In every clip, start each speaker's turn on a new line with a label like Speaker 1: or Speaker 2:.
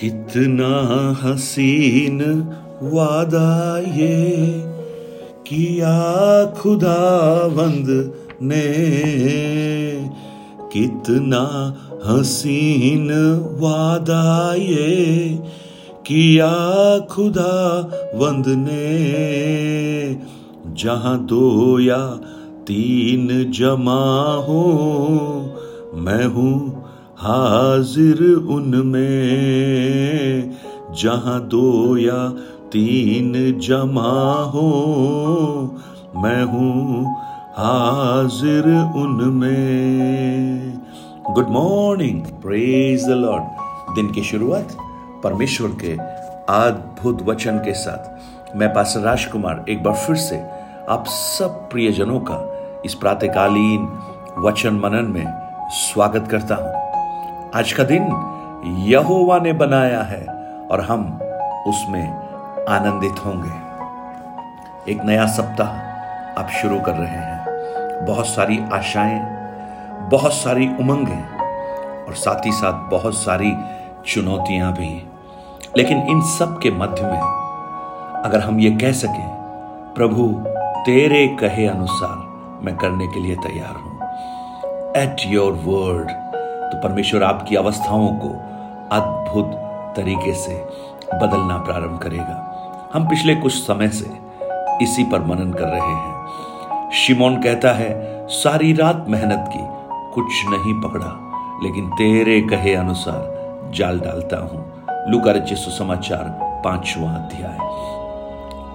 Speaker 1: कितना हसीन वादा ये किया खुदावंद ने। कितना हसीन वादा ये किया खुदा वंद ने। जहाँ दो या तीन जमा हो, मैं हूँ हाजिर उनमें, जहाँ दो या तीन जमा हो, मैं हूँ हाजिर उनमें। Good morning praise the Lord दिन की शुरुआत परमेश्वर के अद्भुत वचन के साथ। मैं पास राजकुमार एक बार फिर से आप सब प्रियजनों का इस प्रातकालीन वचन मनन में स्वागत करता हूँ। आज का दिन यहोवा ने बनाया है और हम उसमें आनंदित होंगे। एक नया सप्ताह आप शुरू कर रहे हैं। बहुत सारी आशाएँ, बहुत सारी उमंगें और साथ ही साथ बहुत सारी चुनौतियाँ भी। लेकिन इन सब के मध्य में अगर हम ये कह सकें, प्रभु, तेरे कहे अनुसार मैं करने के लिए तैयार हूँ। एट योर वर्ड तो परमेश्वर आपकी अवस्थाओं को अद्भुत तरीके से बदलना प्रारंभ करेगा। हम पिछले कुछ समय से इसी पर मनन कर रहे हैं। शिमोन कहता है, सारी रात मेहनत की, कुछ नहीं पकड़ा, लेकिन तेरे कहे अनुसार जाल डालता हूँ। लुका रचित सुसमाचार, पांचवा अध्याय।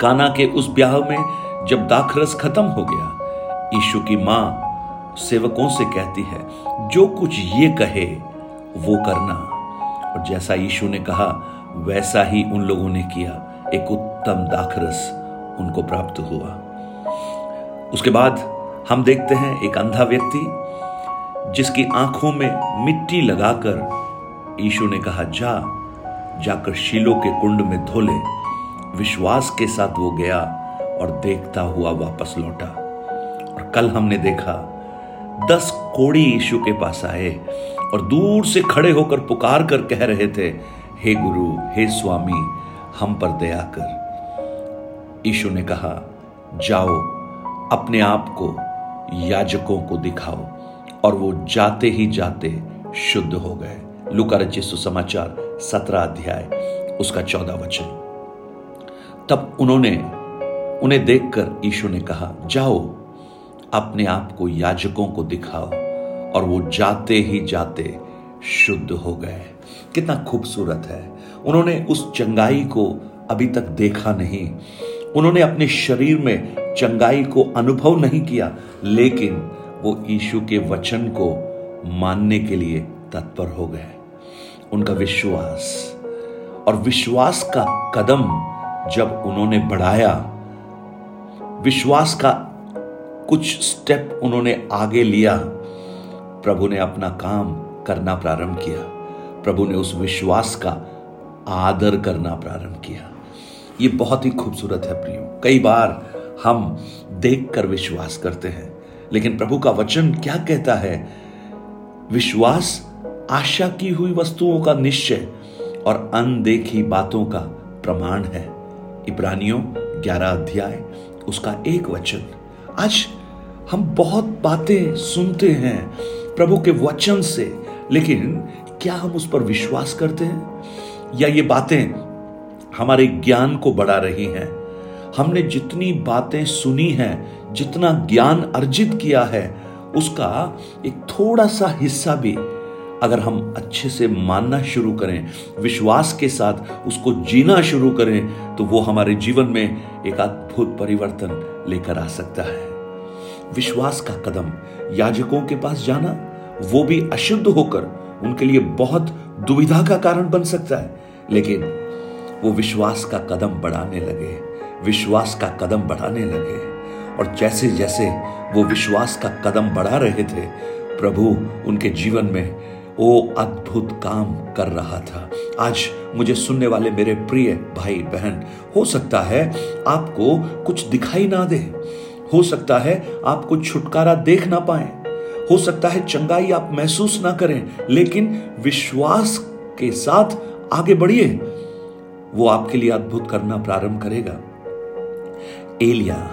Speaker 1: काना के उस ब्याह में जब दाखरस खत्म हो गया, यीशु की माँ सेवकों से कहती है, जो कुछ ये कहे, वो करना। और जैसा यीशु ने कहा, वैसा ही उन लोगों ने किया। एक उत्तम दाखरस उनको प्राप्त हुआ। उसके बाद हम देखते हैं एक अंधा व्यक्ति, जिसकी आँखों में मिट्टी लगाकर यीशु ने कहा, जा, जाकर शीलो के कुंड में धोले विश्वास के साथ वो गया और देखता हुआ वापस लौटा। और कल हमने देखा दस कोड़ी यीशु के पास आए और दूर से खड़े होकर पुकार कर कह रहे थे, हे गुरु, हे स्वामी, हम पर दया कर। यीशु ने कहा, जाओ, अपने आप को, याजकों को दिखाओ। और वो जाते ही जाते शुद्ध हो गए। लुका रचित सुसमाचार सत्रह अध्याय, उसका चौदह वचन। तब उन्होंने, उन्हें देखकर यीशु ने कहा, जाओ अपने आप को याजकों को दिखाओ और वो जाते ही जाते शुद्ध हो गए। कितना खूबसूरत है। उन्होंने उस चंगाई को अभी तक देखा नहीं। उन्होंने अपने शरीर में चंगाई को अनुभव नहीं किया, लेकिन वो यीशु के वचन को मानने के लिए तत्पर हो गए। उनका विश्वास और विश्वास का कदम जब उन्होंने बढ़ाया, विश्वास का कुछ स्टेप उन्होंने आगे लिया। प्रभु ने अपना काम करना प्रारंभ किया। प्रभु ने उस विश्वास का आदर करना प्रारंभ किया। ये बहुत ही खूबसूरत है प्रियो। कई बार हम देखकर विश्वास करते हैं, लेकिन प्रभु का वचन क्या कहता है? विश्वास आशा की हुई वस्तुओं का निश्चय और अनदेखी बातों का प्रमाण है। इब्रानियों ग्यारह अध्याय, उसका एक वचन। आज हम बहुत बातें सुनते हैं प्रभु के वचन से, लेकिन क्या हम उस पर विश्वास करते हैं? या ये बातें हमारे ज्ञान को बढ़ा रही हैं? हमने जितनी बातें सुनी हैं, जितना ज्ञान अर्जित किया है, उसका एक थोड़ा सा हिस्सा भी अगर हम अच्छे से मानना शुरू करें, विश्वास के साथ उसको जीना शुरू करें तो वो हमारे जीवन में एक अद्भुत परिवर्तन लेकर आ सकता है। विश्वास का कदम। याजकों के पास जाना, वो भी अशुद्ध होकर उनके लिए बहुत दुविधा का कारण बन सकता है। लेकिन वो विश्वास का कदम बढ़ाने लगे विश्वास का कदम बढ़ाने लगे और जैसे जैसे वो विश्वास का कदम बढ़ा रहे थे, प्रभु उनके जीवन में वो अद्भुत काम कर रहा था। आज मुझे सुनने वाले मेरे प्रिय भाई बहन हो सकता है आपको कुछ दिखाई ना दे। हो सकता है आपको छुटकारा देख ना पाए। हो सकता है चंगाई आप महसूस ना करें, लेकिन विश्वास के साथ आगे बढ़िए। वो आपके लिए अद्भुत करना प्रारंभ करेगा। एलिया,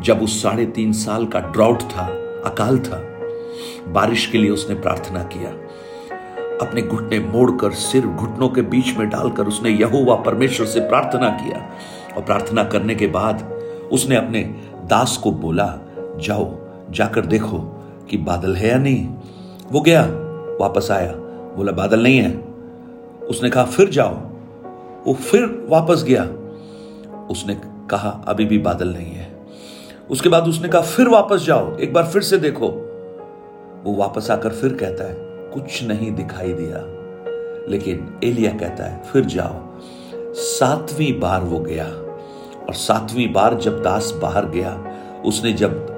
Speaker 1: जब उस साढ़े तीन साल का ड्राउट था, अकाल था, बारिश के लिए उसने प्रार्थना किया। अपने घुटने मोड़कर, सिर घुटनों के बीच में डालकर उसने यहोवा परमेश्वर से प्रार्थना किया। और प्रार्थना करने के बाद उसने अपने दास को बोला, जाओ, जाकर देखो कि बादल है या नहीं. वो गया, वापस आया, बोला, बादल नहीं है। उसने कहा, फिर जाओ। वो फिर वापस गया। उसने कहा, अभी भी बादल नहीं है। उसके बाद उसने कहा, फिर वापस जाओ, एक बार फिर से देखो। वो वापस आकर फिर कहता है, कुछ नहीं दिखाई दिया। लेकिन एलिया कहता है, फिर जाओ। सातवीं बार वो गया। और सातवीं बार जब दास बाहर गया, उसने जब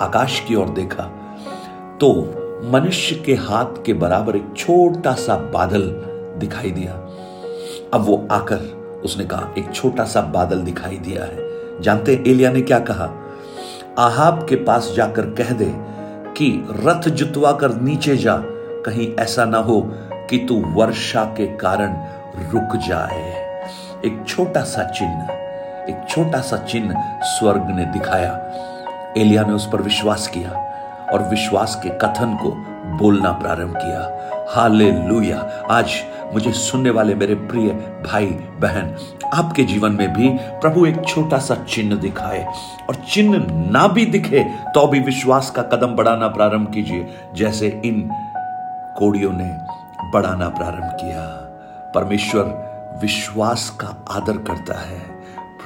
Speaker 1: आकाश की ओर देखा तो मनुष्य के हाथ के बराबर एक छोटा सा बादल दिखाई दिया। अब वो आकर उसने कहा, एक छोटा सा बादल दिखाई दिया है। जानते एलिया ने क्या कहा? आहाब के पास जाकर कह दे कि, रथ जुतवा कर नीचे जा। कहीं ऐसा ना हो कि तू वर्षा के कारण रुक जाए। एक छोटा सा चिन्ह एक छोटा सा चिन्ह स्वर्ग ने दिखाया। एलिया ने उस पर विश्वास किया और विश्वास के कथन को बोलना प्रारंभ किया। हाले लुया आज मुझे सुनने वाले मेरे प्रिय भाई, बहन, आपके जीवन में भी प्रभु एक छोटा सा चिन्ह दिखाए और चिन्ह ना भी दिखे तो भी विश्वास का कदम बढ़ाना प्रारंभ कीजिए। जैसे इन कोड़ियों ने बढ़ाना प्रारंभ किया। परमेश्वर विश्वास का आदर करता है।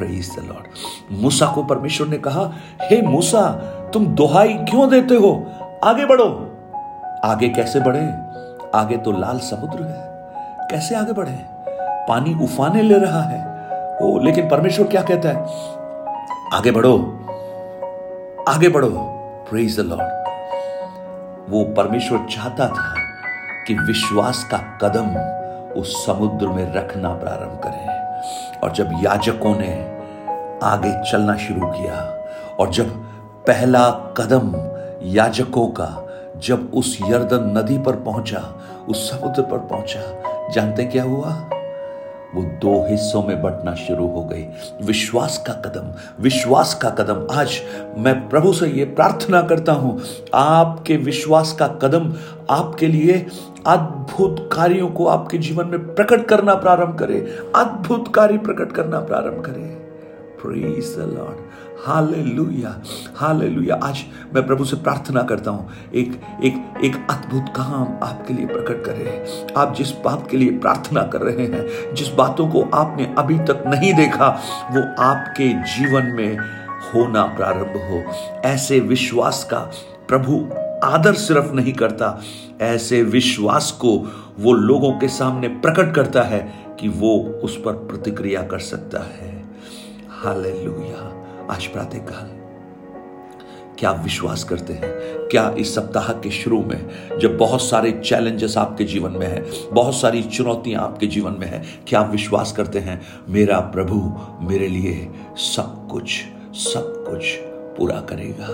Speaker 1: प्रेज द लॉर्ड मूसा को परमेश्वर ने कहा हे hey, मूसा तुम दोहाई क्यों देते हो? आगे बढ़ो. आगे कैसे बढ़े? आगे तो लाल समुद्र है। कैसे आगे बढ़े? पानी उफाने ले रहा है। ओ लेकिन परमेश्वर क्या कहता है? आगे बढ़ो। आगे बढ़ो। प्रेज द लॉर्ड वो परमेश्वर चाहता था कि विश्वास का कदम उस समुद्र में रखना प्रारंभ करें। और जब याजकों ने आगे चलना शुरू किया। और जब पहला कदम याजकों का जब उस यर्दन नदी पर पहुँचा, उस समुद्र पर पहुँचा, जानते क्या हुआ? वो दो हिस्सों में बंटना शुरू हो गई। विश्वास का कदम, विश्वास का कदम। आज मैं प्रभु से ये प्रार्थना करता हूँ, आपके विश्वास का कदम आपके लिए अद्भुत कार्यों को आपके जीवन में प्रकट करना प्रारंभ करे, अद्भुत कार्य प्रकट करना प्रारंभ करे। Praise the Lord hallelujah hallelujah आज मैं प्रभु से प्रार्थना करता हूँ। एक एक एक अद्भुत काम आपके लिए प्रकट करे आप जिस बात के लिए प्रार्थना कर रहे हैं, जिस बातों को आपने अभी तक नहीं देखा, वो आपके जीवन में होना प्रारंभ हो। ऐसे विश्वास का प्रभु आदर सिर्फ़ नहीं करता। ऐसे विश्वास को वो लोगों के सामने प्रकट करता है कि वो उस पर प्रतिक्रिया कर सकता है। हालेलुया। आज प्रातःकाल क्या आप विश्वास करते हैं? क्या इस सप्ताह के शुरू में जब बहुत सारे चैलेंजेस आपके जीवन में है, बहुत सारी चुनौतियाँ आपके जीवन में है, क्या आप विश्वास करते हैं? मेरा प्रभु मेरे लिए सब कुछ सब कुछ पूरा करेगा।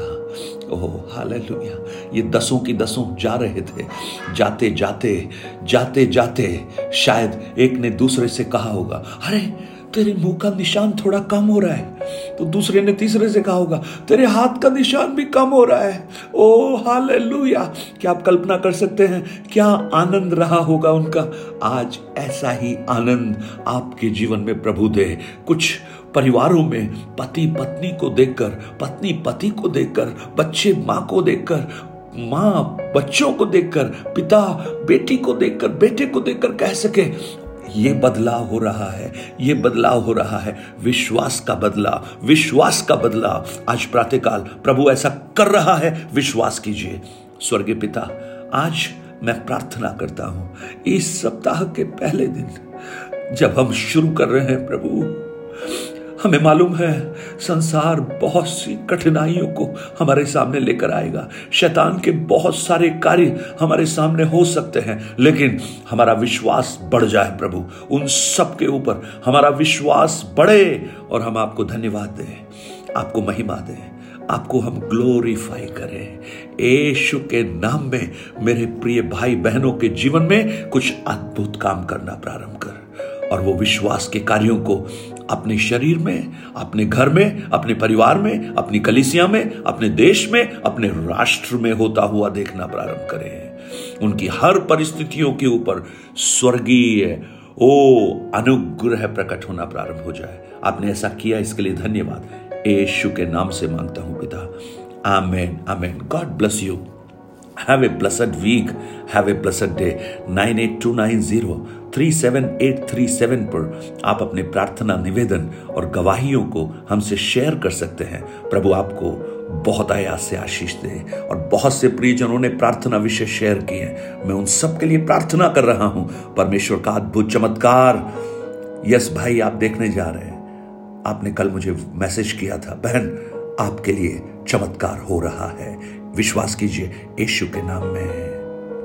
Speaker 1: Oh, hallelujah. ये दसों की दसों जा रहे थे। जाते जाते जाते जाते शायद एक ने दूसरे से कहा होगा, अरे तेरे मुँह का निशान थोड़ा कम हो रहा है। तो दूसरे ने तीसरे से कहा होगा, तेरे हाथ का निशान भी कम हो रहा है। ओ, हालेलुया। क्या आप कल्पना कर सकते हैं, क्या आनंद रहा होगा उनका? आज ऐसा ही आनंद आपके जीवन में प्रभु दे। कुछ परिवारों में पति पत्नी को देखकर पत्नी पति को देखकर, बच्चे माँ को देखकर, माँ बच्चों को देखकर पिता बेटी को देखकर, बेटे को देखकर कह सके ये बदलाव हो रहा है, ये बदलाव हो रहा है। विश्वास का बदलाव, विश्वास का बदलाव। आज प्रातःकाल प्रभु ऐसा कर रहा है, विश्वास कीजिए। स्वर्गीय पिता, आज मैं प्रार्थना करता हूँ, इस सप्ताह के पहले दिन जब हम शुरू कर रहे हैं प्रभु हमें मालूम है, संसार बहुत सी कठिनाइयों को हमारे सामने लेकर आएगा। शैतान के बहुत सारे कार्य हमारे सामने हो सकते हैं, लेकिन हमारा विश्वास बढ़ जाए प्रभु। उन सब के ऊपर हमारा विश्वास बढ़े और हम आपको धन्यवाद दें, आपको महिमा दें, आपको हम ग्लोरीफाई करें। यीशु के नाम में मेरे प्रिय भाई बहनों के जीवन में कुछ अद्भुत काम करना प्रारंभ कर और वो विश्वास के कार्यों को अपने शरीर में, अपने घर में, अपने परिवार में, अपनी कलिसिया में, अपने देश में, अपने राष्ट्र में होता हुआ देखना प्रारंभ करें। उनकी हर परिस्थितियों के ऊपर स्वर्गीय, ओ, अनुग्रह प्रकट होना प्रारंभ हो जाए। आपने ऐसा किया, इसके लिए धन्यवाद। यीशु के नाम से माँगता हूँ पिता। Amen amen. God bless you. Have a blessed week. Have a blessed day. 9829037837 पर आप अपने प्रार्थना, निवेदन और गवाहियों को हमसे शेयर कर सकते हैं। प्रभु आपको बहुत आयास से आशीष दे और बहुत से प्रियजनों ने प्रार्थना विषय शेयर किए हैं। मैं उन सब के लिए प्रार्थना कर रहा हूँ। परमेश्वर का अद्भुत, चमत्कार। यस भाई, आप देखने जा रहे हैं। आपने कल मुझे मैसेज किया था, बहन, आपके लिए चमत्कार हो रहा है। विश्वास कीजिए यशु के नाम में।